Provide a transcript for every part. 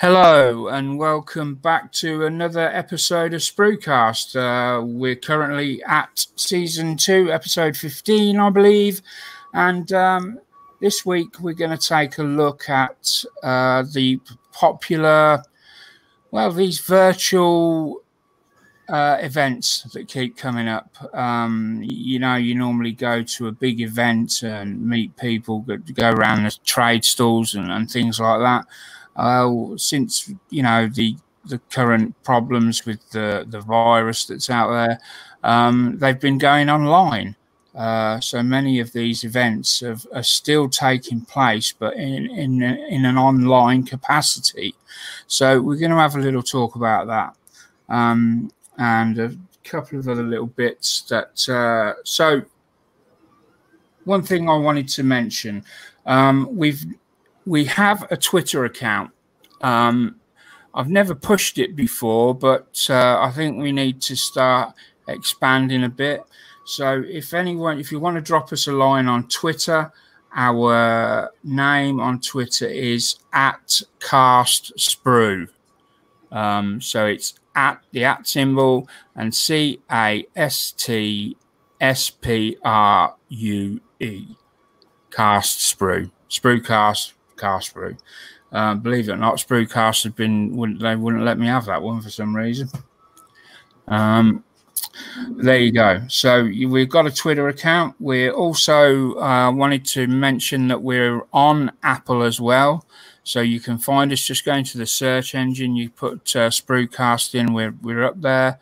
Hello and welcome back to another episode of Spruecast. Uh, we're currently at season two, episode 15, I believe. And um, this week we're going to take a look at uh, the popular, well, these virtual uh, events that keep coming up. Um, you know, you normally go to a big event and meet people, go, around the trade stalls and, and things like that uh, since you know the the current problems with the the virus that's out there, um, they've been going online. Uh, so many of these events have, are still taking place, but in in in an online capacity. So we're going to have a little talk about that, um, and a couple of other little bits that. Uh, so one thing I wanted to mention, um, we've we have a Twitter account. Um, I've never pushed it before, but uh, I think we need to start expanding a bit. So, if anyone, if you want to drop us a line on Twitter, our name on Twitter is at Cast Sprue. Um, so it's at the at symbol and C A S T S P R U E. Cast Sprue. Sprue Cast Castbrew. Uh, believe it or not, Spruecast had been wouldn't they wouldn't let me have that one for some reason. Um, there you go. So we've got a Twitter account. We also uh, wanted to mention that we're on Apple as well. So you can find us just going to the search engine. You put uh, Spruecast in, we're, we're up there.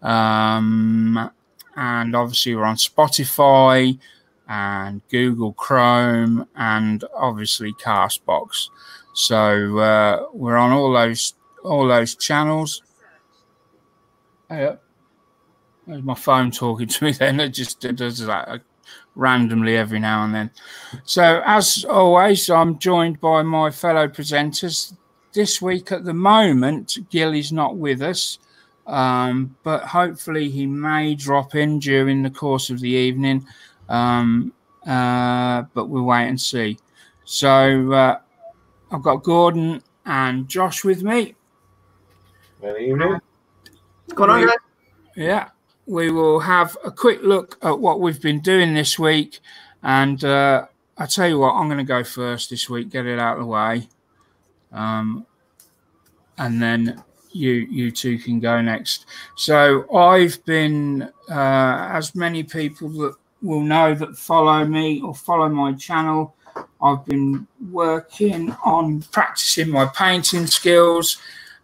Um, and obviously, we're on Spotify and Google Chrome, and obviously Castbox. So uh, we're on all those all those channels. Yeah, there's my phone talking to me. Then it just it does that uh, randomly every now and then. So as always, I'm joined by my fellow presenters. This week, at the moment, Gil is not with us. Um, but hopefully he may drop in during the course of the evening. Um, uh, but we'll wait and see. So uh, I've got Gordon and Josh with me. Good evening. What's going on. Yeah, we will have a quick look at what we've been doing this week. And uh, I tell you what, I'm going to go first this week, get it out of the way. Um, and then you you two can go next. So I've been, uh, as many people that will know that follow me or follow my channel. I've been working on practicing my painting skills,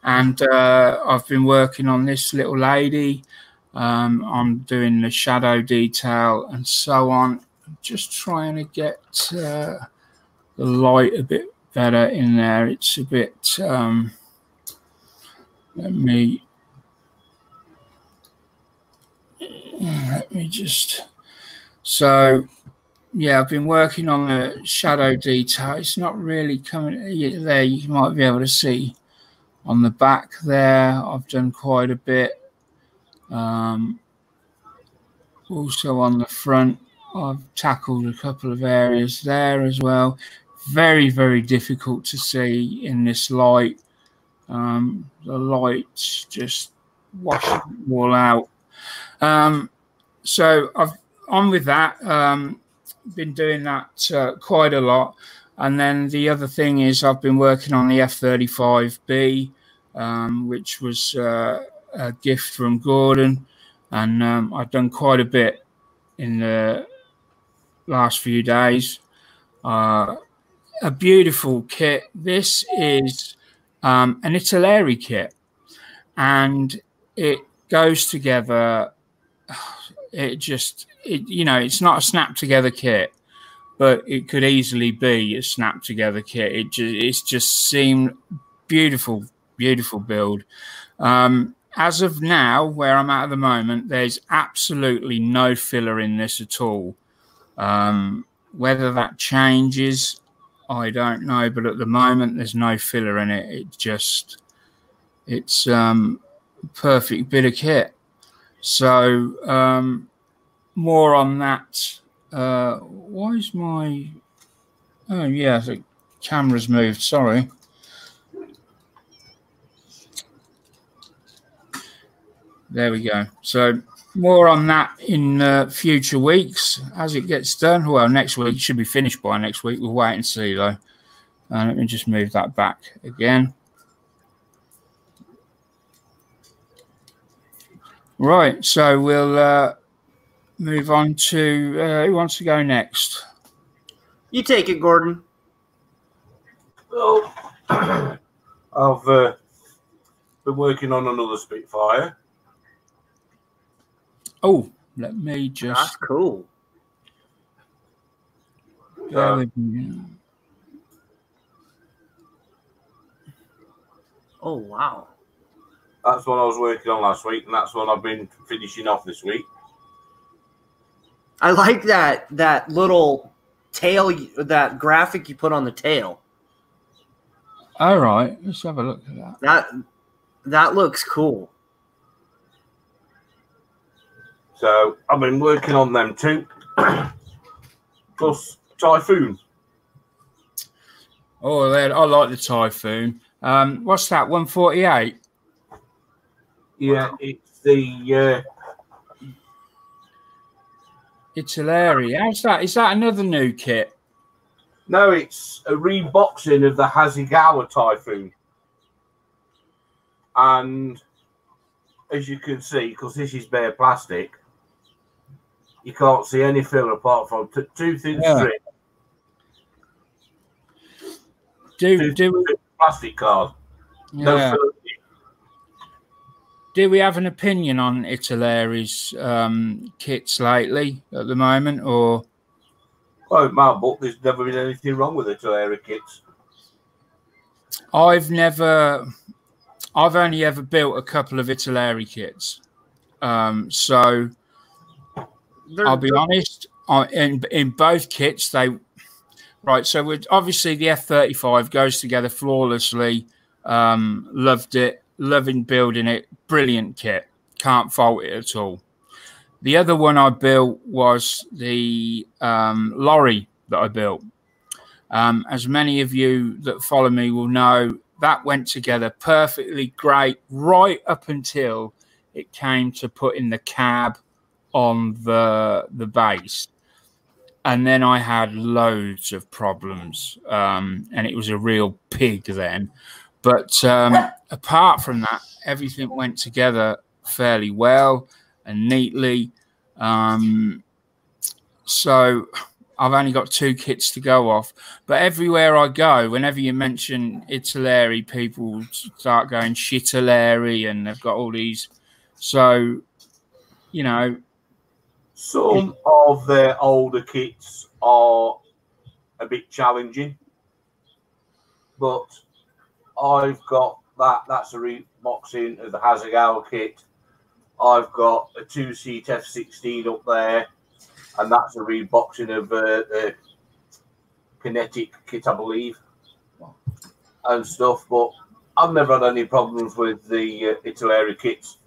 and uh, I've been working on this little lady. Um, I'm doing the shadow detail and so on. Just trying to get uh, the light a bit better in there. It's a bit. Um, let me. Let me just so, yeah, I've been working on the shadow detail. It's not really coming there. You might be able to see on the back there. I've done quite a bit. Um, also on the front, I've tackled a couple of areas there as well. Very, very difficult to see in this light. Um, the light's just washing all out. Um, so I've on with that. Um, been doing that uh, quite a lot. And then the other thing is, I've been working on the F 35B, um, which was uh, a gift from Gordon. And um, I've done quite a bit in the last few days. Uh, a beautiful kit. This is um, an Italeri kit, and it goes together. It just it, you know, it's not a snap together kit, but it could easily be a snap together kit. It just, it's just seemed beautiful, beautiful build. Um, as of now, where I'm at at the moment, there's absolutely no filler in this at all. Um, whether that changes, I don't know, but at the moment, there's no filler in it. It just, it's um, perfect bit of kit. So um, more on that. Uh, why is my? Oh yeah, the camera's moved. Sorry. There we go. So more on that in uh, future weeks as it gets done. Well, next week should be finished by next week. We'll wait and see though. Uh, let me just move that back again. Right, so we'll uh, move on to uh, who wants to go next. You take it, Gordon. Well, I've uh, been working on another Spitfire. Oh, let me just. That's just. cool. bear with me. Oh wow. That's one I was working on last week, and that's one I've been finishing off this week. I like that that little tail that graphic you put on the tail. All right, let's have a look at that. That that looks cool. So I've been working on them too. Plus Typhoon. Oh, there- I like the Typhoon. Um, what's that? One forty-eight. Yeah, it's the uh, hilarious. How's that? Is that another new kit? no, it's a reboxing of the Hasegawa Typhoon. And as you can see, because this is bare plastic, you can't see any filler apart from t- two thin Yeah. strips, Do two do thin plastic card. No yeah. filler. Do we have an opinion on Italeri's um, kits lately at the moment, or Oh, in my book, there's never been anything wrong with the Italeri kits. I've never, I've only ever built a couple of Italeri kits. Um, so They're- I'll be honest. I, in in both kits, they right. So with obviously the F thirty five goes together flawlessly. Um, loved it, loving building it. Brilliant kit. Can't fault it at all. The other one I built was the um, lorry that I built. Um, as many of you that follow me will know, that went together perfectly great right up until it came to putting the cab on the the base and then i had loads of problems um, and it was a real pig then but um, apart from that everything went together fairly well and neatly. Um, so i've only got two kits to go off but everywhere i go whenever you mention italeri people start going shitaleri and they've got all these. So you know Some of their older kits are a bit challenging, but I've got that. That's a reboxing of the Hasegawa kit. I've got a two-seat F16 up there, and that's a reboxing of uh, the Kinetic kit, I believe, and stuff. But I've never had any problems with the uh, Italeri kits.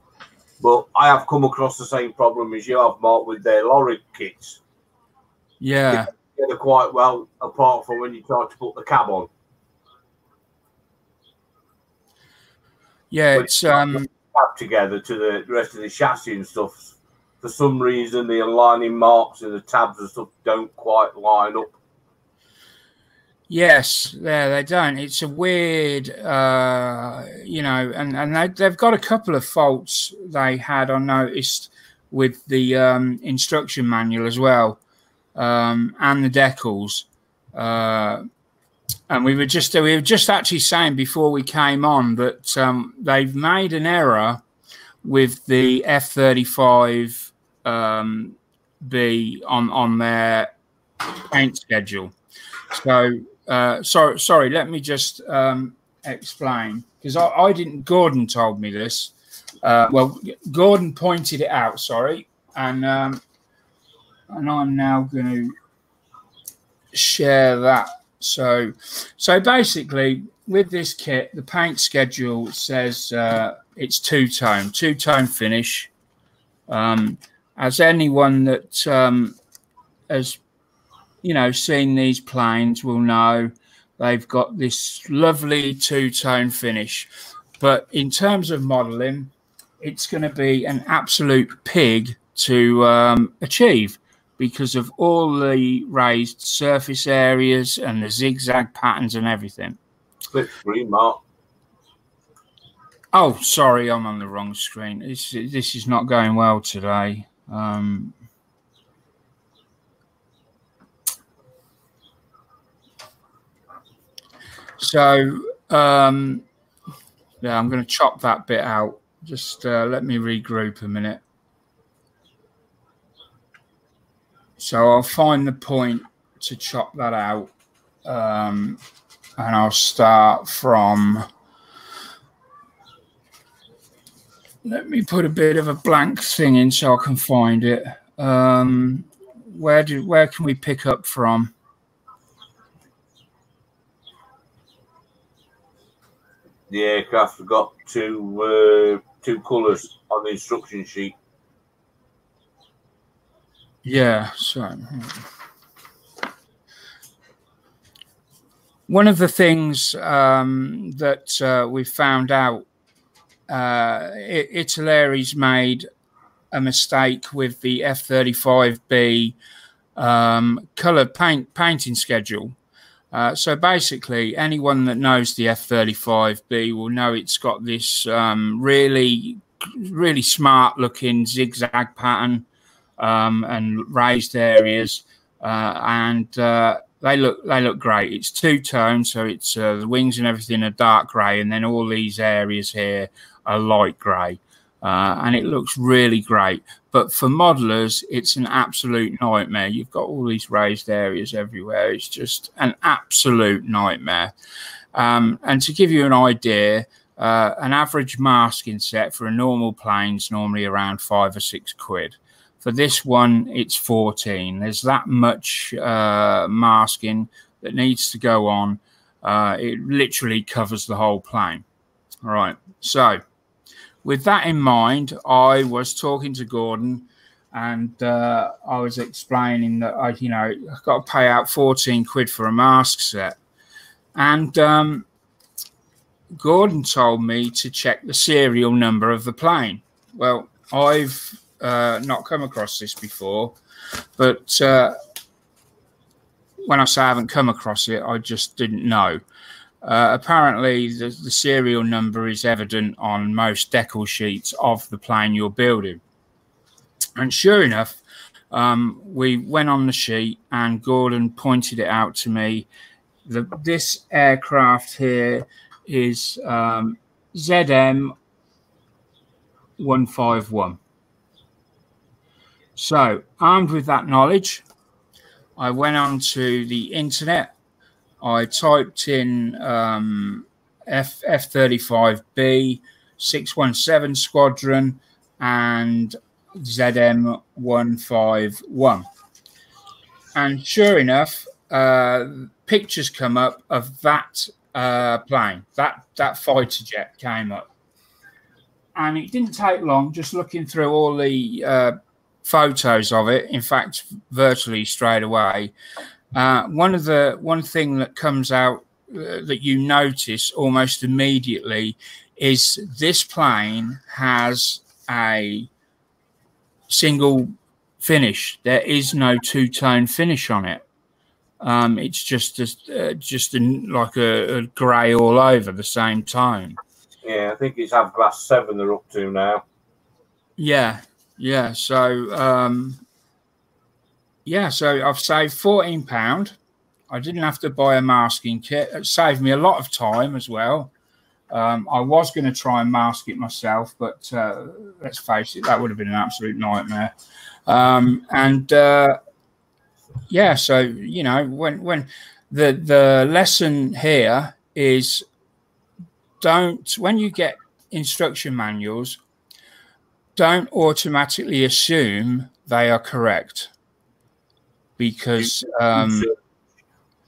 But I have come across the same problem as you have, Mark, with their lorry kits. yeah They're quite well, apart from when you try to put the cab on. Yeah it's um Cab together to the rest of the chassis and stuff. For some reason, the aligning marks and the tabs and stuff don't quite line up. Yes, yeah, they don't. It's a weird, uh, you know, and and they, they've got a couple of faults they had. I noticed with the um, instruction manual as well, um, and the decals. Uh, and we were just we were just actually saying before we came on that um, they've made an error with the F thirty five um, B on on their paint schedule. So uh, sorry, sorry. Let me just um, explain because I, I didn't. Gordon told me this. Uh, well, Gordon pointed it out. Sorry, and um, and I'm now going to share that. So, so basically, with this kit, the paint schedule says uh, it's two tone, two tone finish. Um, as anyone that um, has you know, seen these planes will know they've got this lovely two tone finish. But in terms of modeling, it's going to be an absolute pig to um, achieve because of all the raised surface areas and the zigzag patterns and everything. Click screen, Mark. Oh, sorry, I'm on the wrong screen. This this is not going well today. Um, so um, yeah, I'm going to chop that bit out. Just uh, let me regroup a minute. So I'll find the point to chop that out. Um, and I'll start from. Let me put a bit of a blank thing in so I can find it. Um, where do where can we pick up from? The aircraft got two uh, two colours on the instruction sheet. Yeah, so one of the things um, that uh, we found out, uh, made a mistake with the F-35B um, color paint painting schedule. Uh, so basically, anyone that knows the F-35B will know it's got this um, really, really smart looking zigzag pattern um, and raised areas, uh, and uh, they look they look great. It's two tone, so it's uh, the wings and everything are dark grey, and then all these areas here are light grey, uh, and it looks really great. But for modelers, it's an absolute nightmare. You've got all these raised areas everywhere. It's just an absolute nightmare. Um, and to give you an idea, uh, an average masking set for a normal plane is normally around five or six quid. For this one, it's 14. There's that much uh, masking that needs to go on. Uh, it literally covers the whole plane. All right. So, with that in mind, I was talking to Gordon and uh, I was explaining that I, you know, I've got to pay out 14 quid for a mask set. And um, Gordon told me to check the serial number of the plane. Well, I've uh, not come across this before, but uh, when I say I haven't come across it, I just didn't know. Uh, apparently, the, the, serial number is evident on most decal sheets of the plane you're building. And sure enough, um, we went on the sheet and Gordon pointed it out to me. The, this aircraft here is um, ZM 151. So, armed with that knowledge, I went onto the internet. I typed in um, F F thirty five B six one seven squadron and ZM one five one, and sure enough, uh, pictures come up of that uh, plane. That that fighter jet came up, and it didn't take long. Just looking through all the uh, photos of it. In fact, virtually straight away. Uh, one of the one thing that comes out uh, that you notice almost immediately is this plane has a single finish. There is no two tone finish on it. Um, it's just a, uh, just a, like a, a grey all over the same tone. Yeah, I think it's Avgas seven they're up to now. Yeah, yeah. So, um, yeah. So I've saved fourteen pound. I didn't have to buy a masking kit. It saved me a lot of time as well. Um, I was going to try and mask it myself, but uh, let's face it, that would have been an absolute nightmare. Um, and uh, yeah, so you know, when when the the lesson here is don't when you get instruction manuals, don't automatically assume they are correct. Because um,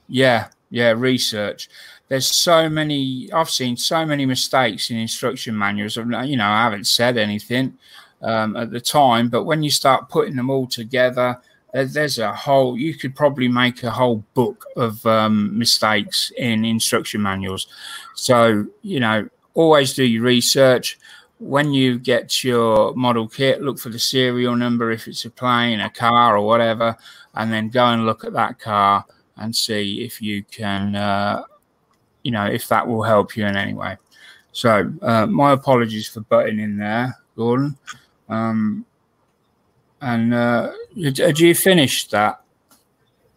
yeah yeah research. There's so many i've seen so many mistakes in instruction manuals. You know i haven't said anything um, at the time but when you start putting them all together there's a whole you could probably make a whole book of um, mistakes in instruction manuals. So you know always do your research when you get your model kit, look for the serial number if it's a plane, a car, or whatever, and then go and look at that car and see if you can, uh, you know, if that will help you in any way. So, uh, my apologies for butting in there, Gordon. Um, and uh, you finished that?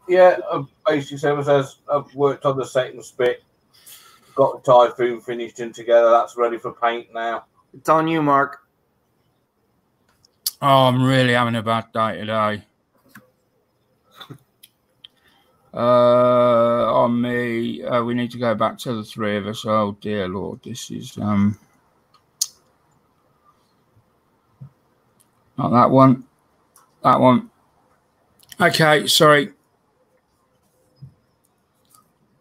Yeah, uh, basically, says I've worked on the second spit, got the typhoon finished and together. That's ready for paint now. It's on you, Mark. Oh, I'm really having a bad day today. Uh, on me, uh, we need to go back to the three of us. Oh dear Lord, this is um, not that one, that one. Okay, sorry.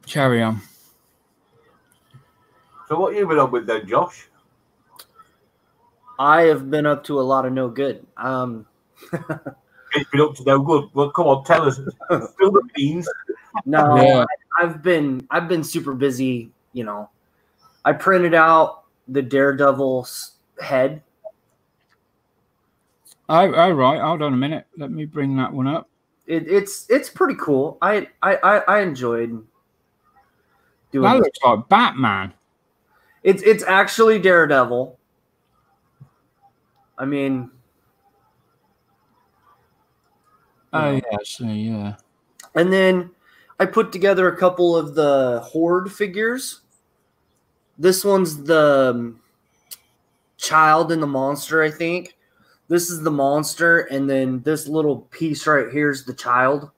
Carry on. So, what you been on with then, Josh? I have been up to a lot of no good. Um, It's been up to no good. Well, come on, tell us. Spill the beans. no, Yeah. I, I've been I've been super busy. You know, I printed out the Daredevil's head. Oh, oh, right. Hold on a minute. Let me bring that one up. It, it's it's pretty cool. I I I, I enjoyed doing. That it. looks like Batman. It's it's actually Daredevil. I mean, Oh, yeah. So, yeah. and then I put together a couple of the Horde figures. This one's the um, child and the monster, I think. This is the monster, and then this little piece right here is the child.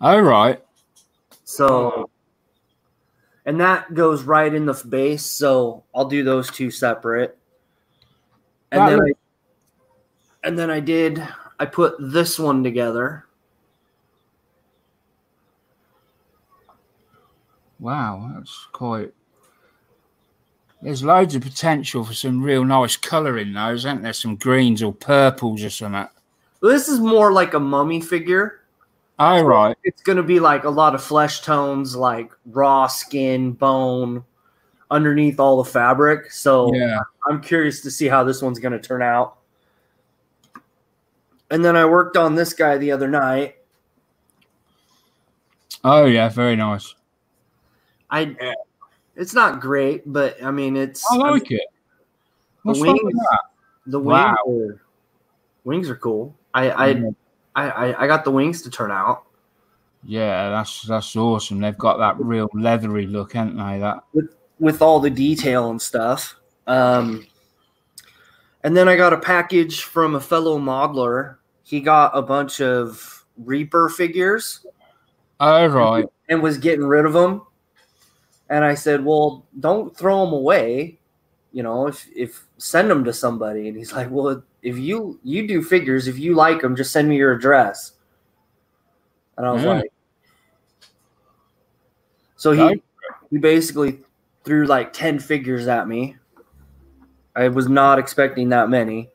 All right. So, and that goes right in the base. So I'll do those two separate. And That then, I, and then I did. I put this one together. Wow. That's quite. There's loads of potential for some real nice colour in those, isn't there? Some greens or purples or something. This is more like a mummy figure. Oh, right. It's going to be like a lot of flesh tones, like raw skin, bone, underneath all the fabric. So Yeah. I'm curious to see how this one's going to turn out. And then I worked on this guy the other night. Oh, yeah. Very nice. I Yeah. it's not great, but I mean it's I I like mean, it. What's the wings, that? the wings Wow. are wings are cool. I I, Mhm. I I I got the wings to turn out Yeah, that's that's awesome. They've got that real leathery look, haven't they? That with all the detail and stuff. Um and then I got a package from a fellow modeler. He got a bunch of Reaper figures oh right, and was getting rid of them. And I said, "Well, don't throw them away. You know, if if send them to somebody." And he's like, "Well, if you you do figures, if you like them, just send me your address." And I was Yeah. like, so he he basically threw like ten figures at me. I was not expecting that many.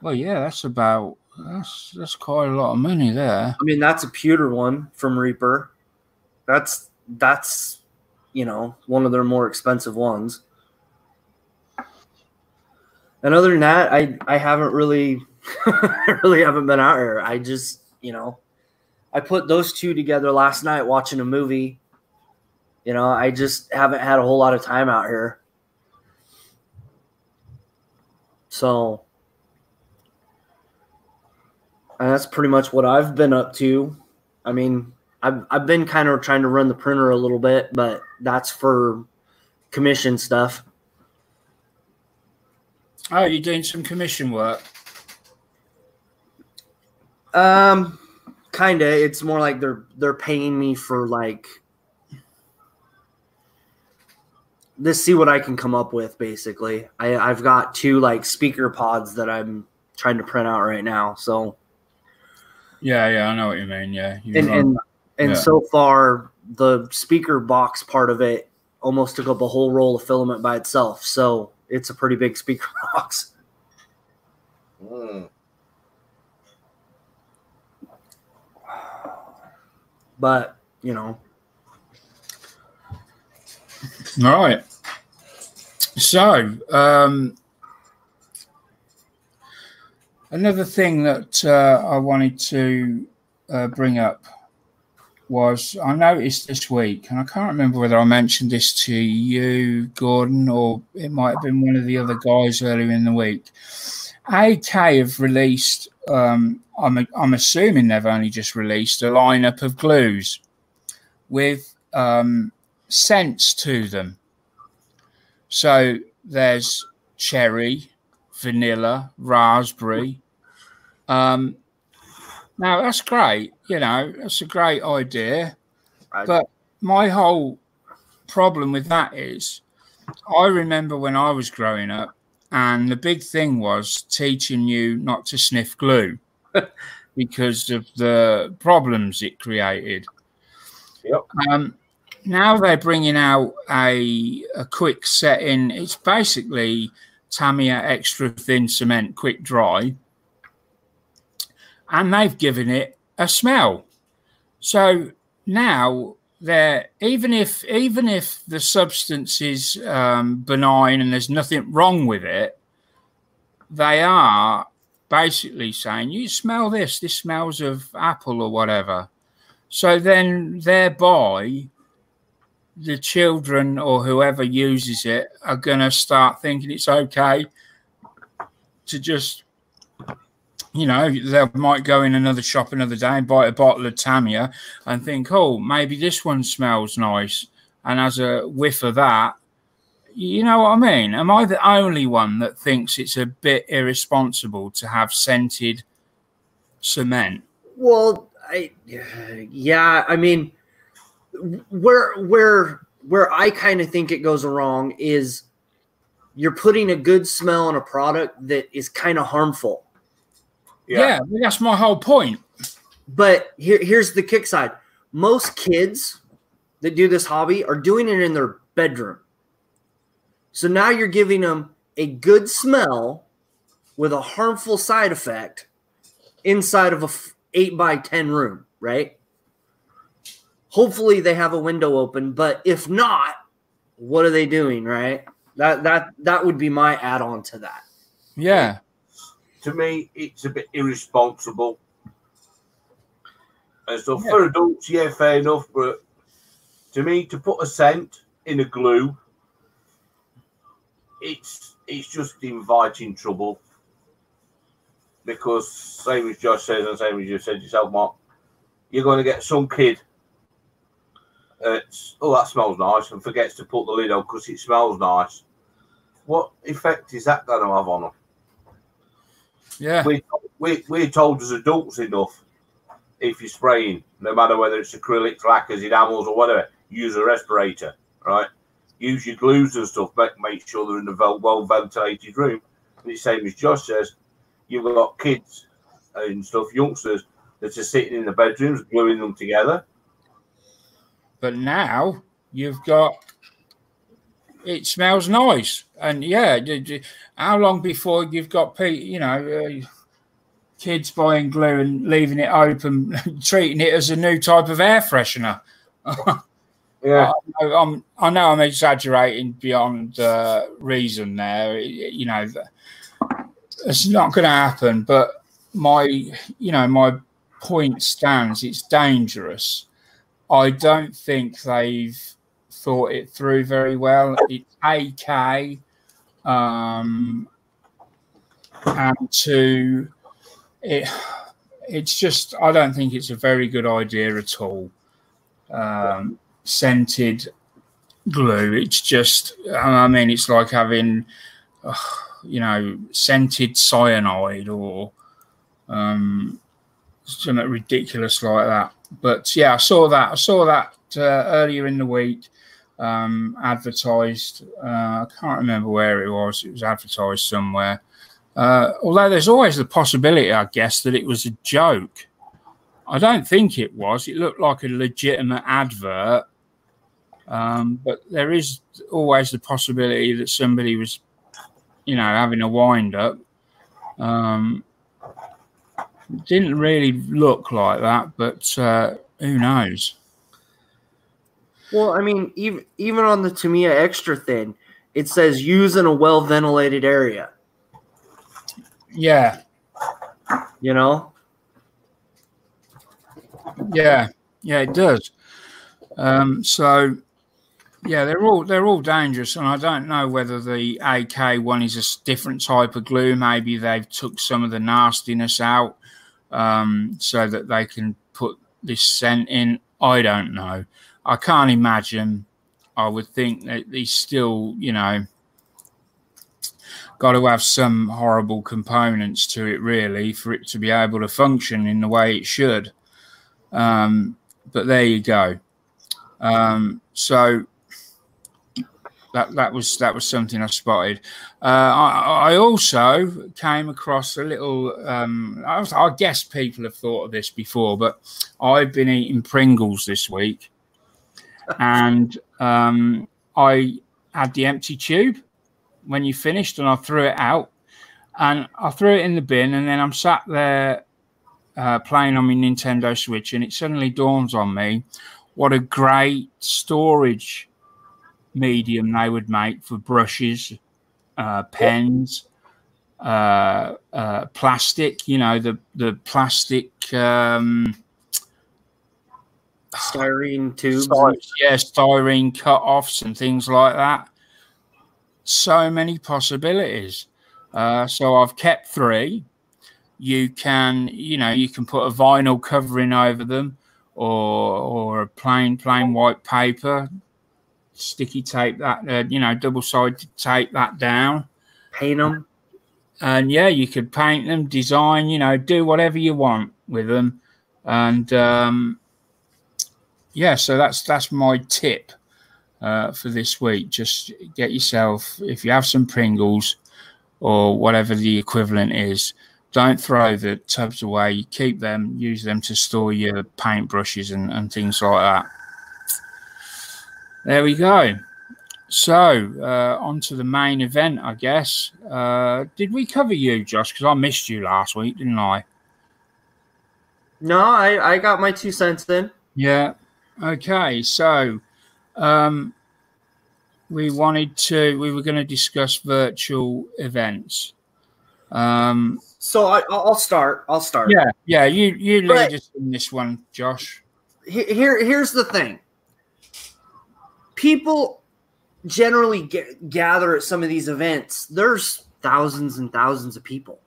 well yeah, that's about that's that's quite a lot of money there. I mean, that's a pewter one from Reaper. That's that's you know one of their more expensive ones. And other than that, I I haven't really I really haven't been out here. I just you know I put those two together last night watching a movie. You know, I just haven't had a whole lot of time out here. So and that's pretty much what I've been up to. I mean, I've I've been kind of trying to run the printer a little bit, but that's for commission stuff. Oh, you're doing some commission work. Um, kind of. It's more like they're they're paying me for like let's see what I can come up with. Basically, I I've got two like speaker pods that I'm trying to print out right now. So Yeah, yeah, I know what you mean. Yeah, you and and, and Yeah. so far the speaker box part of it almost took up a whole roll of filament by itself. So it's a pretty big speaker box. Mm. But you know, All right. So, um, another thing that uh, I wanted to uh, bring up was I noticed this week, and I can't remember whether I mentioned this to you, Gordon, or it might have been one of the other guys earlier in the week. AK have released, um, I'm, I'm assuming they've only just released a lineup of glues with um, scents to them. So there's cherry, vanilla, raspberry. Um, now that's great, you know, that's a great idea. But my whole problem with that is I remember when I was growing up, and the big thing was teaching you not to sniff glue because of the problems it created. Yep. Um, now they're bringing out a a quick setting. It's basically Tamiya extra thin cement quick dry, and they've given it a smell. So now they're even if even if the substance is um, benign and there's nothing wrong with it, they are basically saying you smell this. This smells of apple or whatever. So then thereby the children or whoever uses it are going to start thinking it's okay to just, you know, they might go in another shop another day and buy a bottle of Tamiya and think, oh, maybe this one smells nice. And as a whiff of that, you know what I mean? Am I the only one that thinks it's a bit irresponsible to have scented cement? Well, I yeah, I mean where where where I kind of think it goes wrong is you're putting a good smell on a product that is kind of harmful. Yeah. that's my whole point. But here, here's the kick side. Most kids that do this hobby are doing it in their bedroom. So now you're giving them a good smell with a harmful side effect inside of a f- eight by 10 room, right? Hopefully they have a window open, but if not, what are they doing, right? That that that would be my add-on to that. Yeah. To me, it's a bit irresponsible. And so Yeah. for adults, yeah, fair enough. But to me, to put a scent in a glue, it's it's just inviting trouble. Because same as Josh says, and same as you said yourself, Mark, you're going to get some kid. That's oh, that smells nice, and forgets to put the lid on because it smells nice. What effect is that going to have on them? Yeah. we, we, we're told as adults enough if you're spraying, no matter whether it's acrylics, lacquers, enamels, or whatever, use a respirator, right? Use your glues and stuff, make, make sure they're in a well, well ventilated room. And it's same as Josh says, you've got kids and stuff, youngsters that are sitting in the bedrooms gluing them together. But now you've got it smells nice, and yeah, how long before you've got you know uh, kids buying glue and leaving it open, treating it as a new type of air freshener? Yeah. I, I'm, I know I'm exaggerating beyond uh, reason there. You know, it's not going to happen. But my, you know, my point stands. It's dangerous. I don't think they've thought it through very well. It's AK, um, and to it, it's just. I don't think it's a very good idea at all. Um, scented glue. It's just. I mean, it's like having, uh, you know, scented cyanide or um, something ridiculous like that. But yeah, I saw that. I saw that uh, earlier in the week um, advertised. Uh, I can't remember where it was. It was advertised somewhere. Uh, although there's always the possibility, I guess, that it was a joke. I don't think it was. It looked like a legitimate advert. Um, but there is always the possibility that somebody was, you know, having a wind up. Um, didn't really look like that, but uh, who knows? Well, I mean, even even on the Tamiya extra thin, it says use in a well ventilated area. Yeah, You know, yeah, yeah. It does. Um, so, yeah, they're all they're all dangerous, and I don't know whether the AK one is a different type of glue. Maybe they've took some of the nastiness out um, so that they can put this scent in. I don't know. I can't imagine. I would think that he's still, you know, got to have some horrible components to it, really, for it to be able to function in the way it should. Um, but there you go. Um, so that that was that was something I spotted. Uh, I, I also came across a little. Um, I, was- I guess people have thought of this before, but I've been eating Pringles this week, and um, I had the empty tube when you finished, and I threw it out, and I threw it in the bin, and then I'm sat there uh, playing on my Nintendo Switch, and it suddenly dawns on me what a great storage medium they would make for brushes, uh, pens, uh, uh, plastic. You know the the plastic. Um, styrene tubes. Yeah, styrene cut-offs and things like that. So many possibilities. Uh, so I've kept three. You can, you know, you can put a vinyl covering over them, or or a plain plain white paper, sticky tape that, uh, you know, double-sided tape that down paint them. and yeah, you could paint them, design, you know, do whatever you want with them, and um, yeah, so that's that's my tip uh, for this week. Just get yourself, if you have some Pringles or whatever the equivalent is, don't throw the tubs away. You Keep them, use them to store your paintbrushes and, and things like that. There we go. So, uh, on to the main event, I guess. Uh, did we cover you, Josh? Because I missed you last week, didn't I? No, I, I got my two cents in. Yeah. Okay. So, um, we wanted to, we were going to discuss virtual events. Um, So I, I'll start. I'll start. yeah. Yeah. You, you lead But- us in this one, Josh. Here, here's the thing. People generally get, gather at some of these events. There's thousands and thousands of people.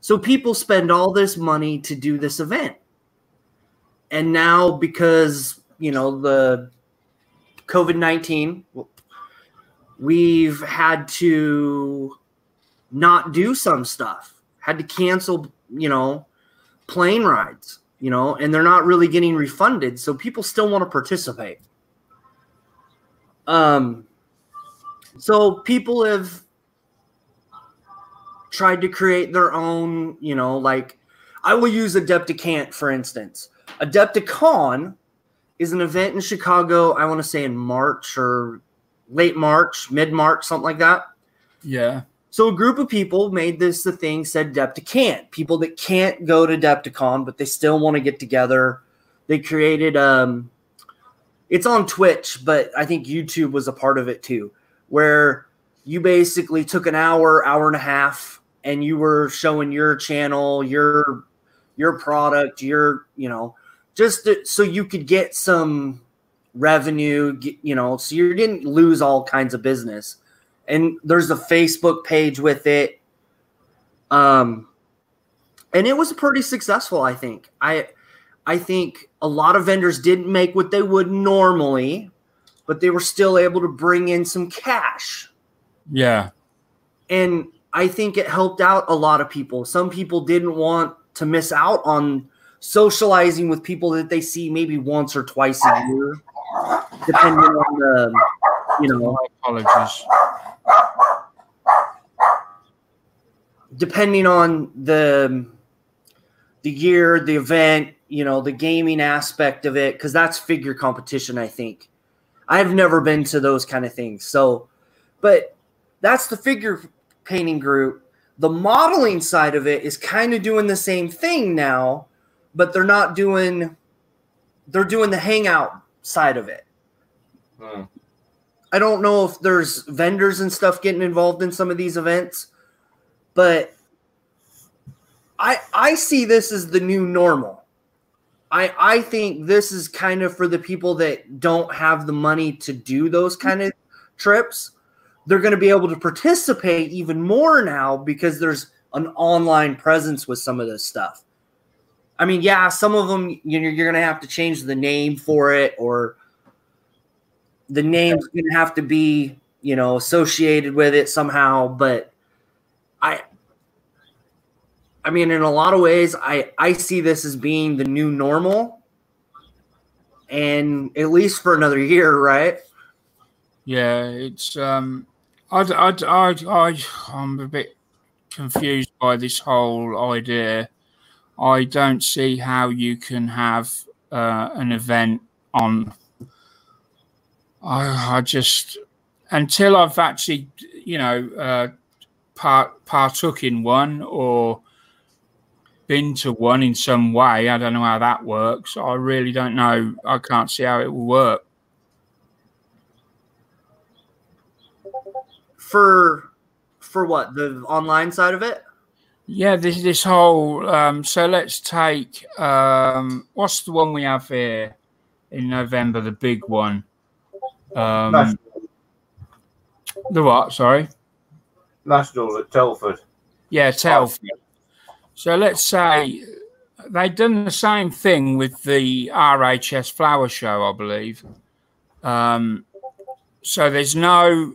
So people spend all this money to do this event. And now because, you know, the COVID-19 we've had to not do some stuff. Had to cancel, you know, plane rides, you know, and they're not really getting refunded. So people still want to participate. Um, so people have tried to create their own, you know, like I will use Adepticant for instance. Adepticon is an event in Chicago, I want to say in March or late March, mid March, something like that. Yeah. So a group of people made this the thing said Depticant. People that can't go to Depticon, but they still want to get together. They created um it's on Twitch, but I think YouTube was a part of it too, where you basically took an hour, hour and a half, and you were showing your channel, your your product, your, you know, just to, so you could get some revenue, you know, so you didn't lose all kinds of business and there's a Facebook page with it. Um, and it was pretty successful, I think. I I think a lot of vendors didn't make what they would normally, but they were still able to bring in some cash. Yeah. And I think it helped out a lot of people. Some people didn't want to miss out on socializing with people that they see maybe once or twice a year, depending on the, you know, apologies. depending on the the year, the event, you know, the gaming aspect of it, because that's figure competition, I think. I've never been to those kind of things. So, but that's the figure painting group. The modeling side of it is kind of doing the same thing now, but they're not doing they're doing the hangout side of it. Hmm. I don't know if there's vendors and stuff getting involved in some of these events, but I I see this as the new normal. I I think this is kind of for the people that don't have the money to do those mm-hmm. kind of trips. They're going to be able to participate even more now because there's an online presence with some of this stuff. I mean, yeah, some of them you know, you're going to have to change the name for it, or the name's going to have to be you know associated with it somehow. But I mean, in a lot of ways, I I see this as being the new normal, and at least for another year, right? Yeah, it's um, I I I I I'm a bit confused by this whole idea. I don't see how you can have uh, an event on. I, I just until I've actually, you know, uh, part partook in one or been to one in some way. I don't know how that works. I really don't know. I can't see how it will work. For for what the online side of it? Yeah, this this whole. Um, so let's take um, what's the one we have here in November, the big one. Um, the what? Sorry. Nationals at Telford. Yeah, Telford. So let's say they've done the same thing with the RHS Flower Show, I believe. Um, so there's no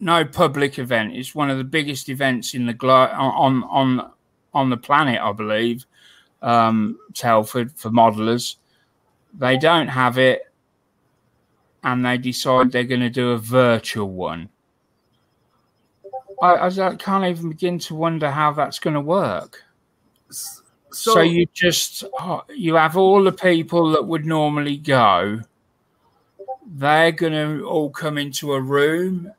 no public event. It's one of the biggest events in the glo- on on on the planet, I believe. Um, Telford for modelers, they don't have it, and they decide they're going to do a virtual one. I, I can't even begin to wonder how that's going to work. So, so, you just oh, you have all the people that would normally go. They're going to all come into a room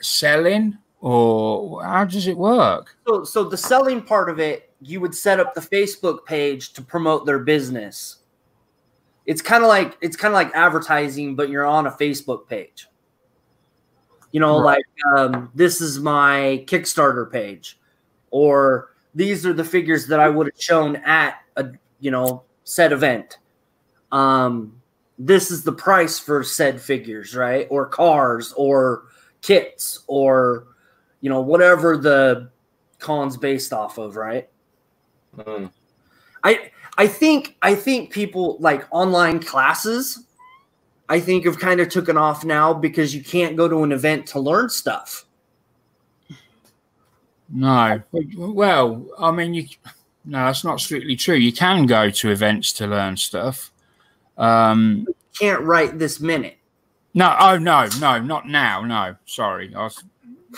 selling or how does it work? So, so the selling part of it, you would set up the Facebook page to promote their business. It's kind of like it's kind of like advertising, but you're on a Facebook page. You know, right. like um, this is my Kickstarter page, or these are the figures that I would have shown at a you know said event. Um, this is the price for said figures, right? Or cars, or kits or you know whatever the con's based off of, right? Mm. I I think I think people like online classes. I think have kind of taken off now because you can't go to an event to learn stuff. No, well, I mean, you no, that's not strictly true. You can go to events to learn stuff. Um, you can't write this minute. No, oh no, no, not now. No, sorry, I was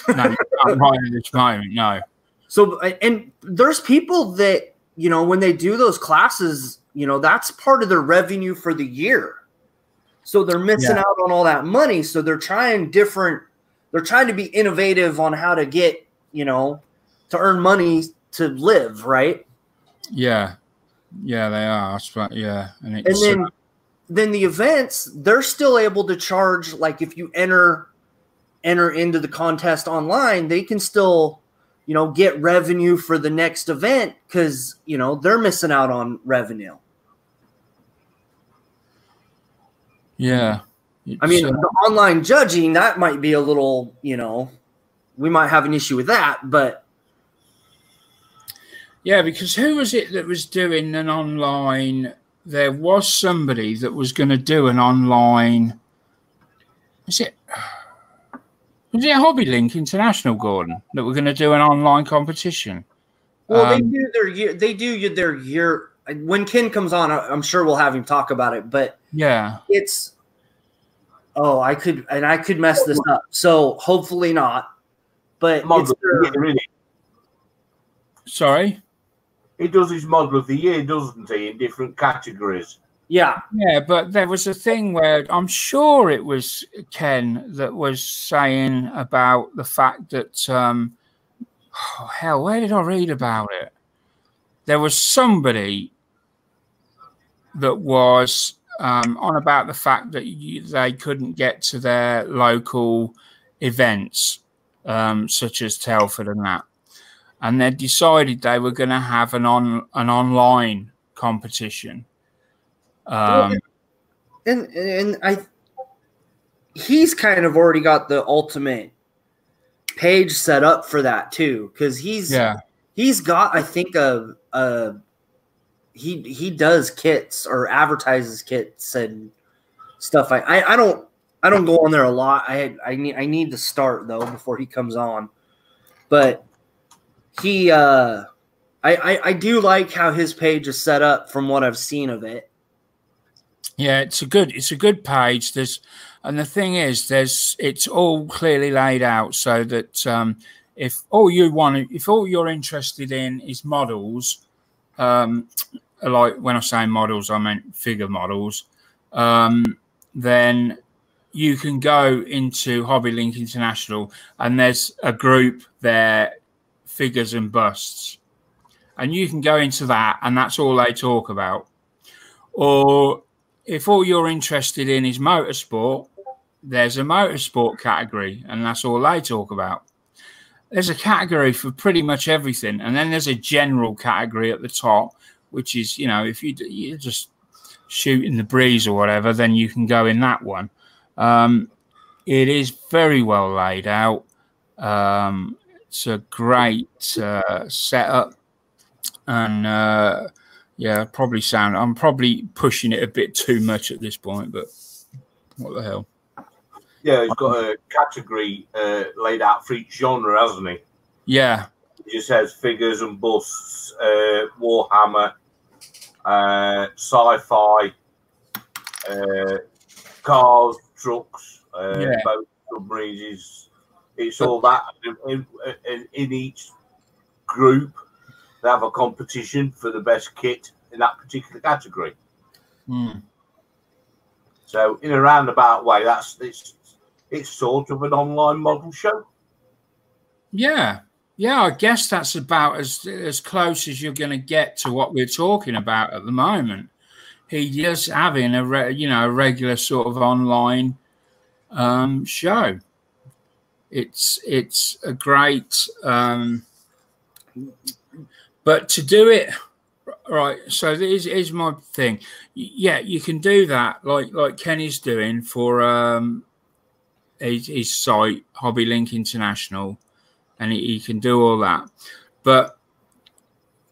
no, right at this moment. No. So, and there's people that you know when they do those classes, you know that's part of their revenue for the year. So they're missing yeah. out on all that money. So they're trying different. They're trying to be innovative on how to get you know to earn money to live, right? Yeah, yeah, they are. Yeah, and, and then. Then the events they're still able to charge like if you enter enter into the contest online they can still you know get revenue for the next event because you know they're missing out on revenue yeah i mean the online judging that might be a little you know we might have an issue with that but yeah because who was it that was doing an online there was somebody that was going to do an online. Is it? Was it a Hobby Link International, Gordon, that we're going to do an online competition? Well, um, they do their year. They do their year. When Ken comes on, I'm sure we'll have him talk about it. But yeah, it's. Oh, I could, and I could mess this up. So hopefully not. But it's their, Sorry he does his model of the year, doesn't he, in different categories? Yeah. Yeah, but there was a thing where I'm sure it was Ken that was saying about the fact that, um, oh, hell, where did I read about it? There was somebody that was um, on about the fact that you, they couldn't get to their local events, um, such as Telford and that, and they decided they were going to have an on an online competition. Um, and and I he's kind of already got the ultimate page set up for that too because he's yeah he's got I think a a he he does kits or advertises kits and stuff. I, I, I don't I don't go on there a lot. I I need I need to start though before he comes on. But he uh I, I, I do like how his page is set up from what I've seen of it. Yeah, it's a good it's a good page. There's and the thing is there's it's all clearly laid out so that um if all you want if all you're interested in is models um like when I say models, I meant figure models, um, then you can go into Hobby Link International and there's a group there, figures and busts. And you can go into that and that's all they talk about. Or if all you're interested in is motorsport, there's a motorsport category and that's all they talk about. There's a category for pretty much everything. And then there's a general category at the top which is you know if you you just shoot in the breeze or whatever, then you can go in that one. Um, it is very well laid out. Um, it's a great uh, setup, and uh, yeah, probably sound. I'm probably pushing it a bit too much at this point, but what the hell? Yeah, he's got a category uh, laid out for each genre, hasn't he? Yeah. He just says figures and busts, uh, Warhammer, uh, sci-fi, uh, cars, trucks, uh, yeah. boats, submarines. It's all that in, in, in, each group. They have a competition for the best kit in that particular category. Mm. So, in a roundabout way, that's it's it's sort of an online model show. Yeah, yeah, I guess that's about as as close as you're going to get to what we're talking about at the moment. He is having a re, you know a regular sort of online um, show. It's it's a great, um, but to do it right. So this is my thing. Yeah, you can do that like like Kenny's doing for um, his, his site Hobby Link International and he, he can do all that. But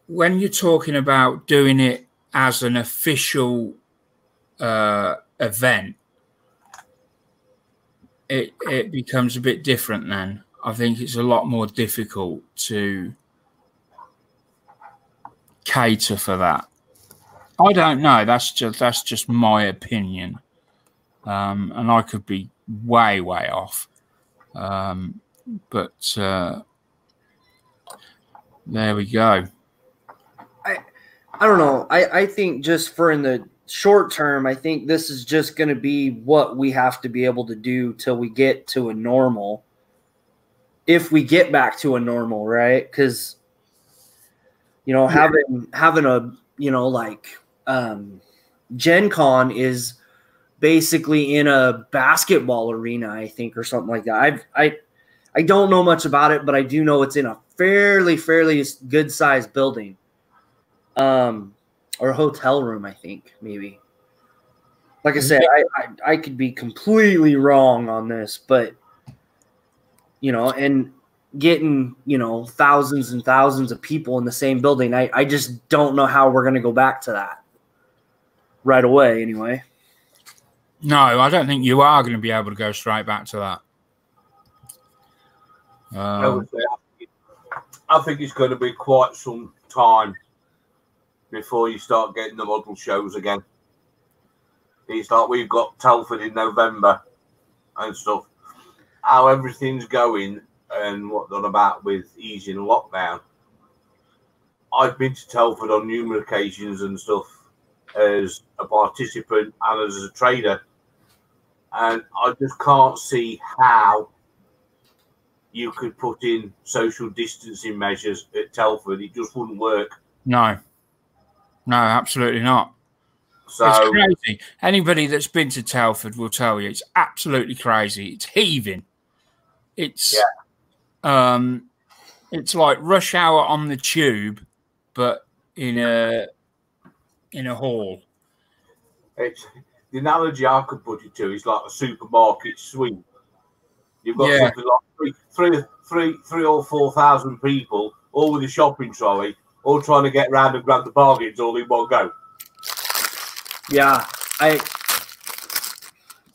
when you're talking about doing it as an official uh, event, it it becomes a bit different. Then I think it's a lot more difficult to cater for that. I don't know. That's just that's just my opinion, um, and I could be way way off. Um, but uh, there we go. I don't know. I I think just for in the short term, I think this is just going to be what we have to be able to do till we get to a normal. If we get back to a normal, right? Because you know, having having a you know like um, Gen Con is basically in a basketball arena, I think, or something like that. I've I I don't know much about it, but I do know it's in a fairly, fairly good sized building. Um, or a hotel room, I think, maybe. Like I said, I, I, I could be completely wrong on this, but you know, and getting, you know, thousands and thousands of people in the same building, I, I just don't know how we're gonna go back to that right away anyway. No, I don't think you are going to be able to go straight back to that. Um, I think it's going to be quite some time before you start getting the model shows again. It's like we've got Telford in November and stuff. How everything's going and what they're about with easing lockdown. I've been to Telford on numerous occasions and stuff as a participant and as a trader, and I just can't see how you could put in social distancing measures at Telford. It just wouldn't work. No, no, absolutely not. So it's crazy. Anybody that's been to Telford will tell you it's absolutely crazy. It's heaving. It's um, it's like rush hour on the tube, but in a in a hall. it's the analogy I could put it to is like a supermarket sweep. You've got Yeah. something like three, three, three, three or four thousand people, all with a shopping trolley, all trying to get round and grab the bargains all in one go. Yeah, I.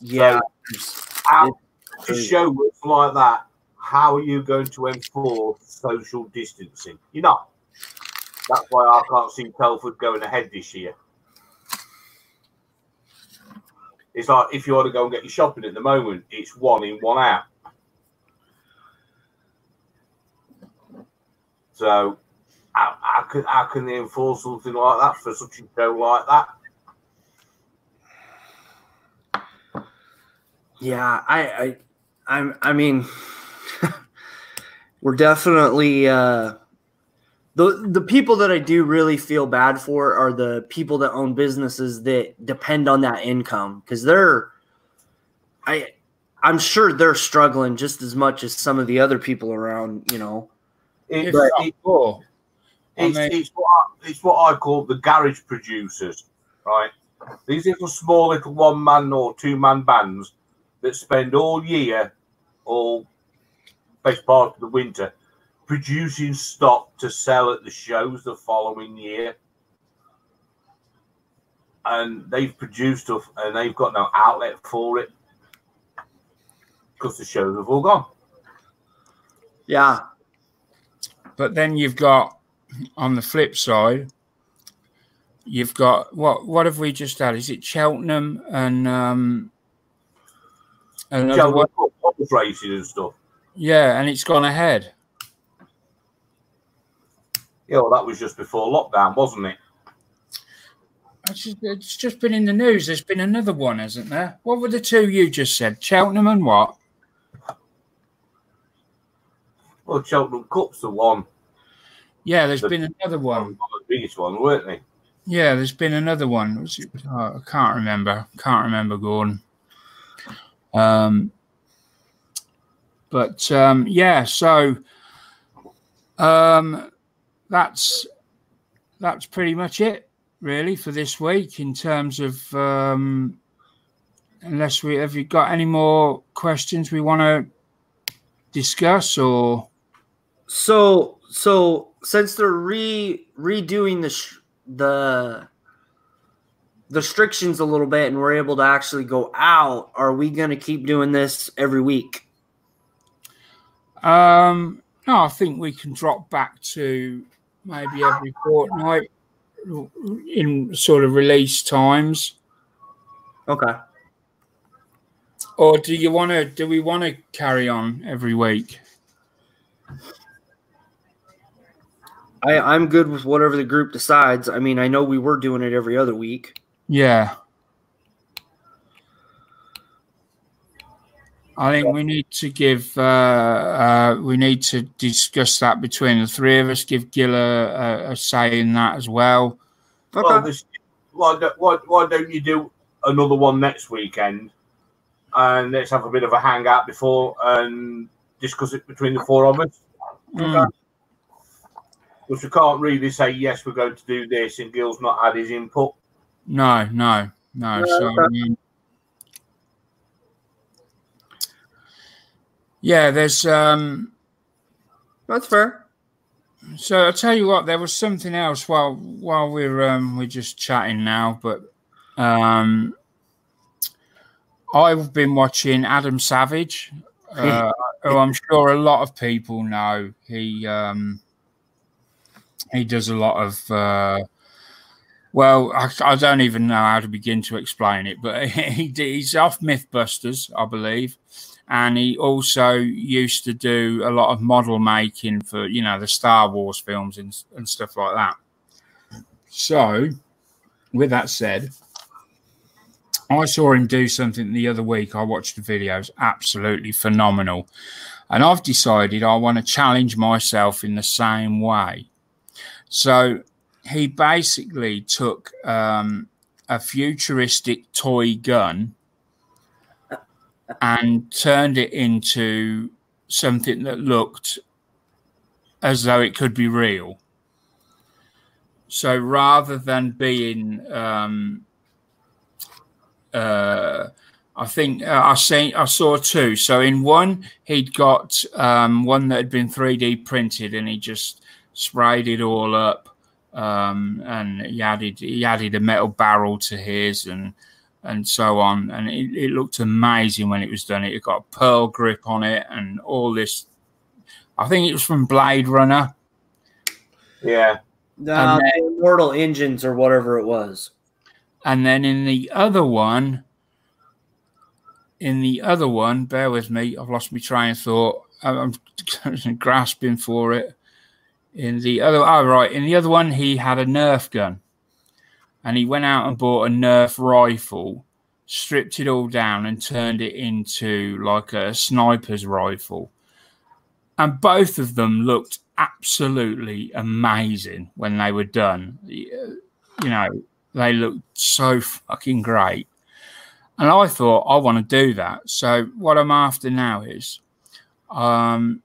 Yeah, How, to show like that, how are you going to enforce social distancing? You're not. That's why I can't see Telford going ahead this year. It's like if you want to go and get your shopping at the moment, it's one in, one out. So, how, how, can, how can they enforce something like that for such a show like that? yeah. I, I, I'm. I mean, we're definitely uh, the the people that I do really feel bad for are the people that own businesses that depend on that income because they're. I, I'm sure they're struggling just as much as some of the other people around. You know. It, If but not it- more. I It's, mean- it's, what I, it's what I call the garage producers, right? These little small little one man or two man bands that spend all year, all best part of the winter, producing stock to sell at the shows the following year. And they've produced stuff and they've got no outlet for it because the shows have all gone. Yeah. But then you've got on the flip side, you've got what what have we just had? Is it Cheltenham and um another one? horse and stuff. Yeah, and it's gone ahead. Yeah, well, that was just before lockdown, wasn't it? It's just, it's just been in the news. There's been another one, hasn't there? What were the two you just said? Cheltenham and what? Well, Cheltenham Cup's the one, Yeah, there's The- been another one. one the biggest one, weren't they? Yeah, there's been another one. Was it, oh, I can't remember. Can't remember, Gordon. Um, but um, yeah, so um, that's that's pretty much it, really, for this week in terms of. Um, unless we have you got any more questions we want to discuss or So so since they're re redoing the sh- the the restrictions a little bit and we're able to actually go out, are we going to keep doing this every week? Um, no, I think we can drop back to maybe every fortnight in sort of release times. Okay. Or do you want to? Do we want to carry on every week? I, I'm good with whatever the group decides. I mean, I know we were doing it every other week. Yeah. I think we need to give. Uh, uh, we need to discuss that between the three of us. Give Gil a, a, a say in that as well. Okay. Well, this, why, don't- why, why don't you do another one next weekend and let's have a bit of a hangout before and discuss it between the four of us? Mm. Because we can't really say, yes, we're going to do this and Gil's not had his input. No, no, no. Yeah, So, okay. um, yeah, there's. um That's fair. So I'll tell you what, there was something else while while we're um we're just chatting now, but um I've been watching Adam Savage, uh, who I'm sure a lot of people know. He um he does a lot of uh well, I, I don't even know how to begin to explain it, but he, he's off MythBusters, I believe, and he also used to do a lot of model making for you know the Star Wars films and, and stuff like that. So, with that said, I saw him do something the other week. I watched the videos, absolutely phenomenal, and I've decided I want to challenge myself in the same way. So he basically took um, a futuristic toy gun and turned it into something that looked as though it could be real. So rather than being, um, uh, I think uh, I seen I saw two. So in one, he'd got um, one that had been 3D printed, and he just sprayed it all up, um, and he added he added a metal barrel to his, and and so on, and it, it looked amazing when it was done. It got a pearl grip on it, and all this. I think it was from Blade Runner. Yeah. Uh, then, Immortal Engines or whatever it was. And then in the other one, in the other one, bear with me, I've lost my train of thought. I'm grasping for it. In the other, oh right, in the other one, he had a Nerf gun, and he went out and bought a Nerf rifle, stripped it all down, and turned it into like a sniper's rifle. And both of them looked absolutely amazing when they were done. You know, they looked so fucking great. And I thought, I want to do that. So what I'm after now is um,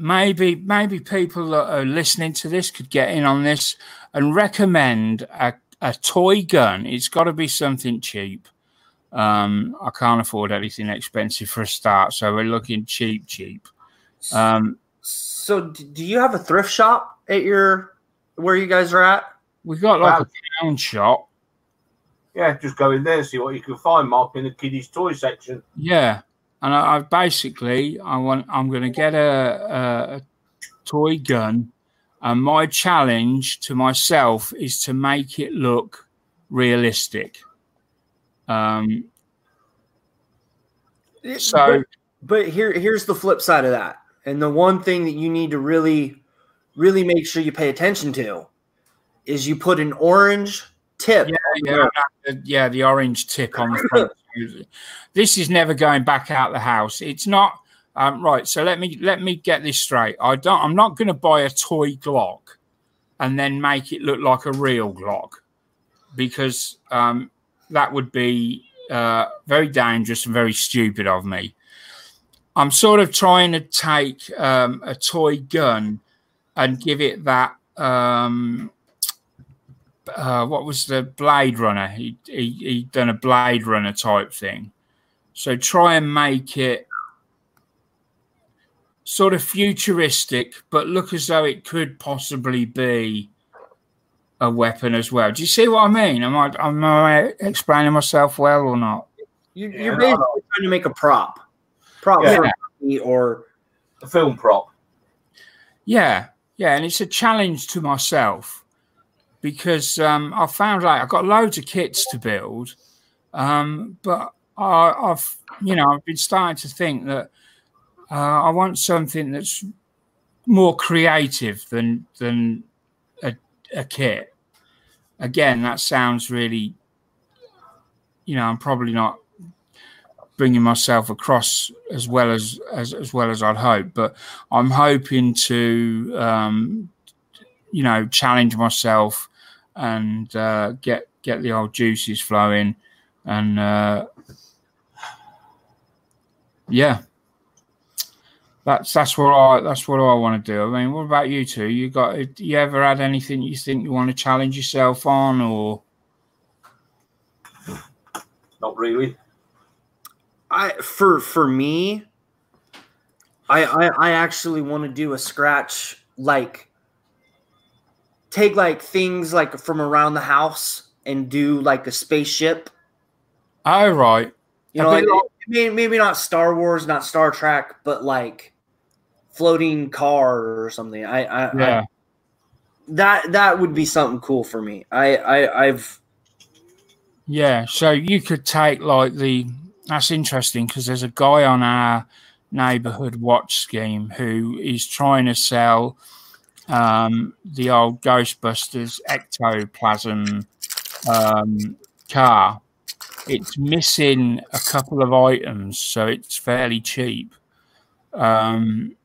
maybe maybe people that are listening to this could get in on this and recommend a, a toy gun. It's got to be something cheap. Um, I can't afford anything expensive for a start, so we're looking cheap, cheap. Um, so, do you have a thrift shop at your where you guys are at? We've got like wow. a town shop yeah, just go in there see what you can find, Mark, in the kiddies' toy section. Yeah, and I, I basically I want I'm going to get a, a toy gun, and my challenge to myself is to make it look realistic. Um. So, but, but here here's the flip side of that, and the one thing that you need to really, really make sure you pay attention to is you put an orange tip. Yeah, yeah, yeah, the orange tip on the front. This is never going back out the house. It's not um, right. So let me let me get this straight. I don't. I'm not going to buy a toy Glock and then make it look like a real Glock because um, that would be uh, very dangerous and very stupid of me. I'm sort of trying to take um, a toy gun and give it that um, uh, what was the Blade Runner? He, he he done a Blade Runner type thing. So try and make it sort of futuristic, but look as though it could possibly be a weapon as well. Do you see what I mean? Am I am I explaining myself well or not? You, are yeah, basically trying to make a prop, prop yeah. or a film prop. Yeah, yeah, and it's a challenge to myself because um, I found out I've got loads of kits to build, um, but I, have you know I've been starting to think that uh, I want something that's more creative than than a, a kit. Again, that sounds really, you know, I'm probably not bringing myself across as well as as, as well as I'd hope, but I'm hoping to um, you know challenge myself and uh, get get the old juices flowing, and uh, yeah, that's that's what I that's what I want to do. I mean, what about you two? You got you ever had anything you think you want to challenge yourself on, or not really? I for for me, I I, I actually want to do a scratch like take like things like from around the house and do like a spaceship. All right. You know, like, maybe, maybe not Star Wars, not Star Trek, but like floating car or something. I, I yeah. I, that that would be something cool for me. I, I I've yeah. So you could take like the that's interesting because there's a guy on our neighborhood watch scheme who is trying to sell um, the old Ghostbusters ectoplasm um, car. It's missing a couple of items, so it's fairly cheap. Um,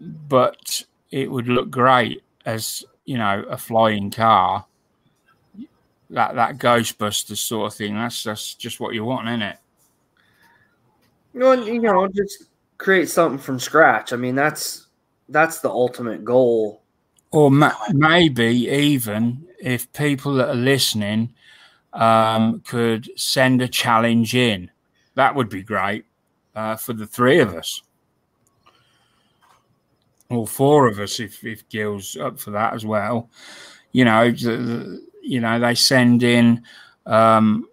but it would look great as you know a flying car. that that Ghostbusters sort of thing. That's that's just what you want, isn't it? Well, you know, just create something from scratch. I mean, that's that's the ultimate goal. Or ma- maybe even if people that are listening um, could send a challenge in, that would be great uh, for the three of us. Or four of us, if, if Gil's up for that as well. You know, the, the, you know, they send in, um,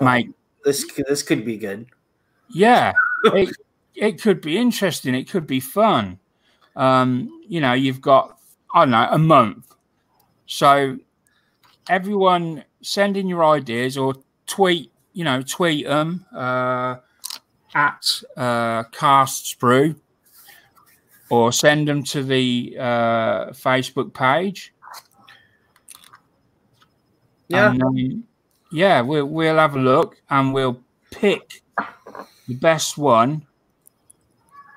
mate. This this could be good. Yeah, it, it could be interesting. It could be fun. Um, you know, you've got I don't know a month, so everyone send in your ideas or tweet. You know, tweet them uh, at uh, Cast Sprue or send them to the uh, Facebook page. Yeah, And, um, yeah, we'll we'll have a look and we'll pick the best one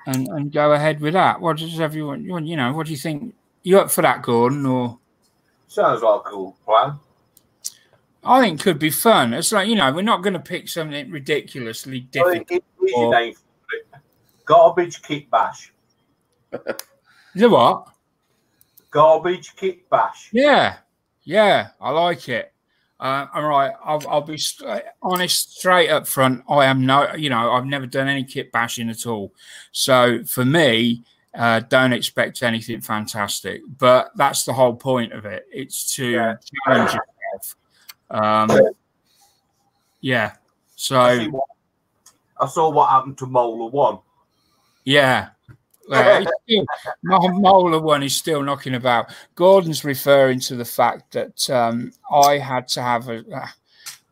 and and go ahead with that. What does everyone you know? What do you think? You up for that, Gordon? Or Sounds like a cool plan. I think could be fun. It's like you know, we're not going to pick something ridiculously Well, difficult. it- your Or- name. Garbage Kit Bash. The what? Garbage Kit Bash. Yeah, yeah, I like it. Uh, all right, I'll, I'll be st- honest, straight up front. I am no, you know, I've never done any kit bashing at all. So for me, uh, don't expect anything fantastic. But that's the whole point of it. It's to Yeah. challenge yourself. Um, yeah. So see what, I saw what happened to Molar One. Yeah. Uh, still, Mo- Molar one is still knocking about. Gordon's referring to the fact that um, I had to have a. Uh,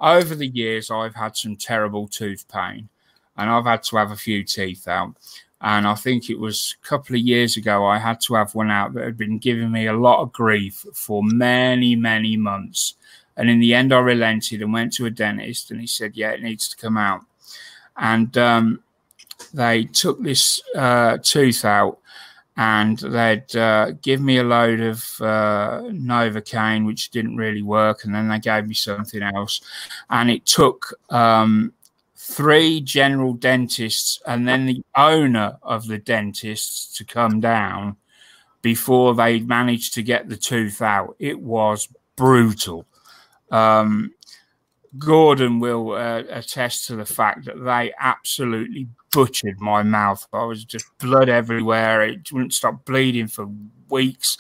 over the years, I've had some terrible tooth pain, and I've had to have a few teeth out. And I think it was a couple of years ago, I had to have one out that had been giving me a lot of grief for many, many months. And in the end, I relented and went to a dentist, and he said, "Yeah, it needs to come out." And um, they took this uh, tooth out and they'd uh, give me a load of uh, Novocaine, which didn't really work. And then they gave me something else. And it took um, three general dentists and then the owner of the dentists to come down before they managed to get the tooth out. It was brutal. Um, Gordon will uh, attest to the fact that they absolutely butchered my mouth. I was just blood everywhere. It wouldn't stop bleeding for weeks.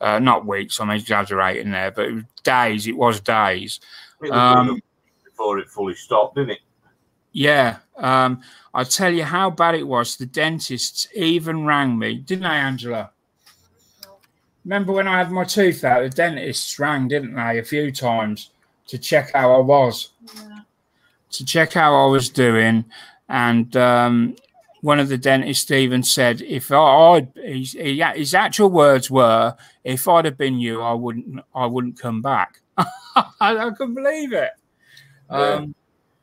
Uh, not weeks, I'm exaggerating there, but it was days. It was days. Um, before it fully stopped, didn't it? Yeah. Um, I tell you how bad it was. The dentists even rang me, didn't they, Angela? Remember when I had my tooth out? The dentists rang, didn't they, a few times to check how I was. to check how I was doing, and um, one of the dentists even said, "If I, I'd, his, his actual words were, if I'd have been you, I wouldn't, I wouldn't come back." I, I couldn't believe it. Um,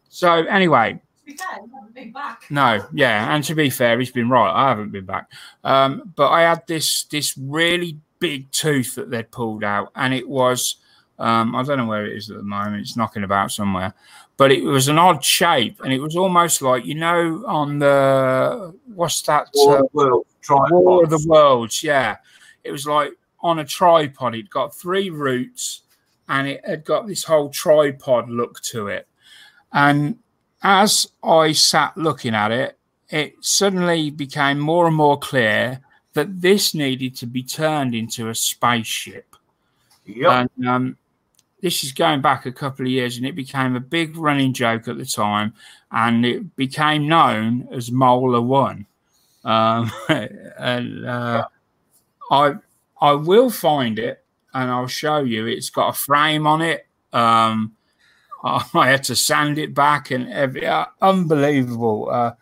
so anyway, To be fair, you haven't been back. no, yeah, and to be fair, he's been right. I haven't been back, um, but I had this this really big tooth that they'd pulled out, and it was um, I don't know where it is at the moment. It's knocking about somewhere, but it was an odd shape, and it was almost like you know on the what's that War uh, of the World War of the. Worlds? Yeah, it was like on a tripod. It got three roots, and it had got this whole tripod look to it, and as I sat looking at it, it suddenly became more and more clear that this needed to be turned into a spaceship. Yep. And um, this is going back a couple of years, and it became a big running joke at the time, and it became known as Molar One. Um, and uh, I I will find it, and I'll show you. It's got a frame on it. Um, I had to sand it back, and every, uh, unbelievable. Uh,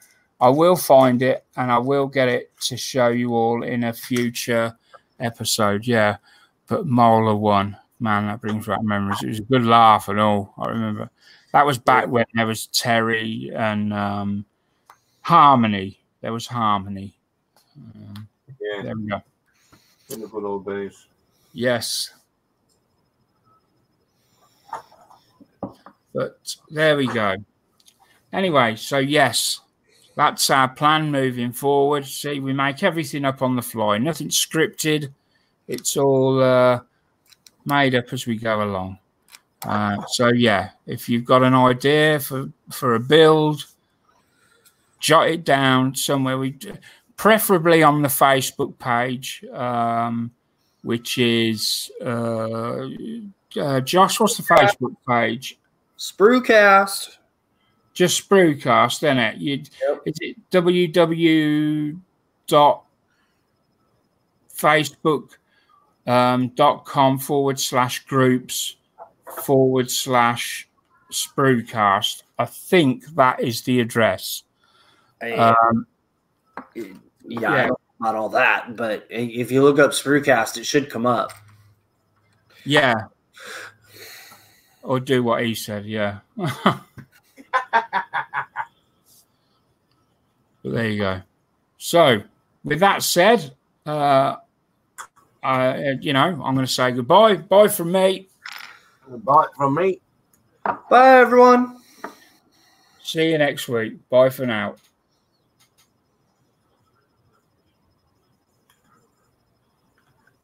I will find it, and I will get it to show you all in a future episode. Yeah, but Molar One, man, that brings back memories. It was a good laugh and all. I remember that was back when there was Terry and um, Harmony. There was Harmony. Um, yeah, there we go. in the good old days. Yes. But there we go. Anyway, so yes, that's our plan moving forward. See, we make everything up on the fly, nothing scripted. It's all uh, made up as we go along. Uh, so yeah, if you've got an idea for for a build, jot it down somewhere. We preferably on the Facebook page, um, which is uh, uh, Josh. What's the Facebook page? Spruecast. Just Spruecast, isn't it? You Yep. is it www dot facebook um, dot com forward slash groups forward slash Spruecast. I think that is the address. Um, yeah, yeah. I don't know about all that, but if you look up Spruecast, it should come up. Yeah. Or do what he said, yeah. but there you go. So, with that said, uh, Uh, I, you know, I'm going to say goodbye. Bye from me. Bye from me. Bye, everyone. See you next week. Bye for now.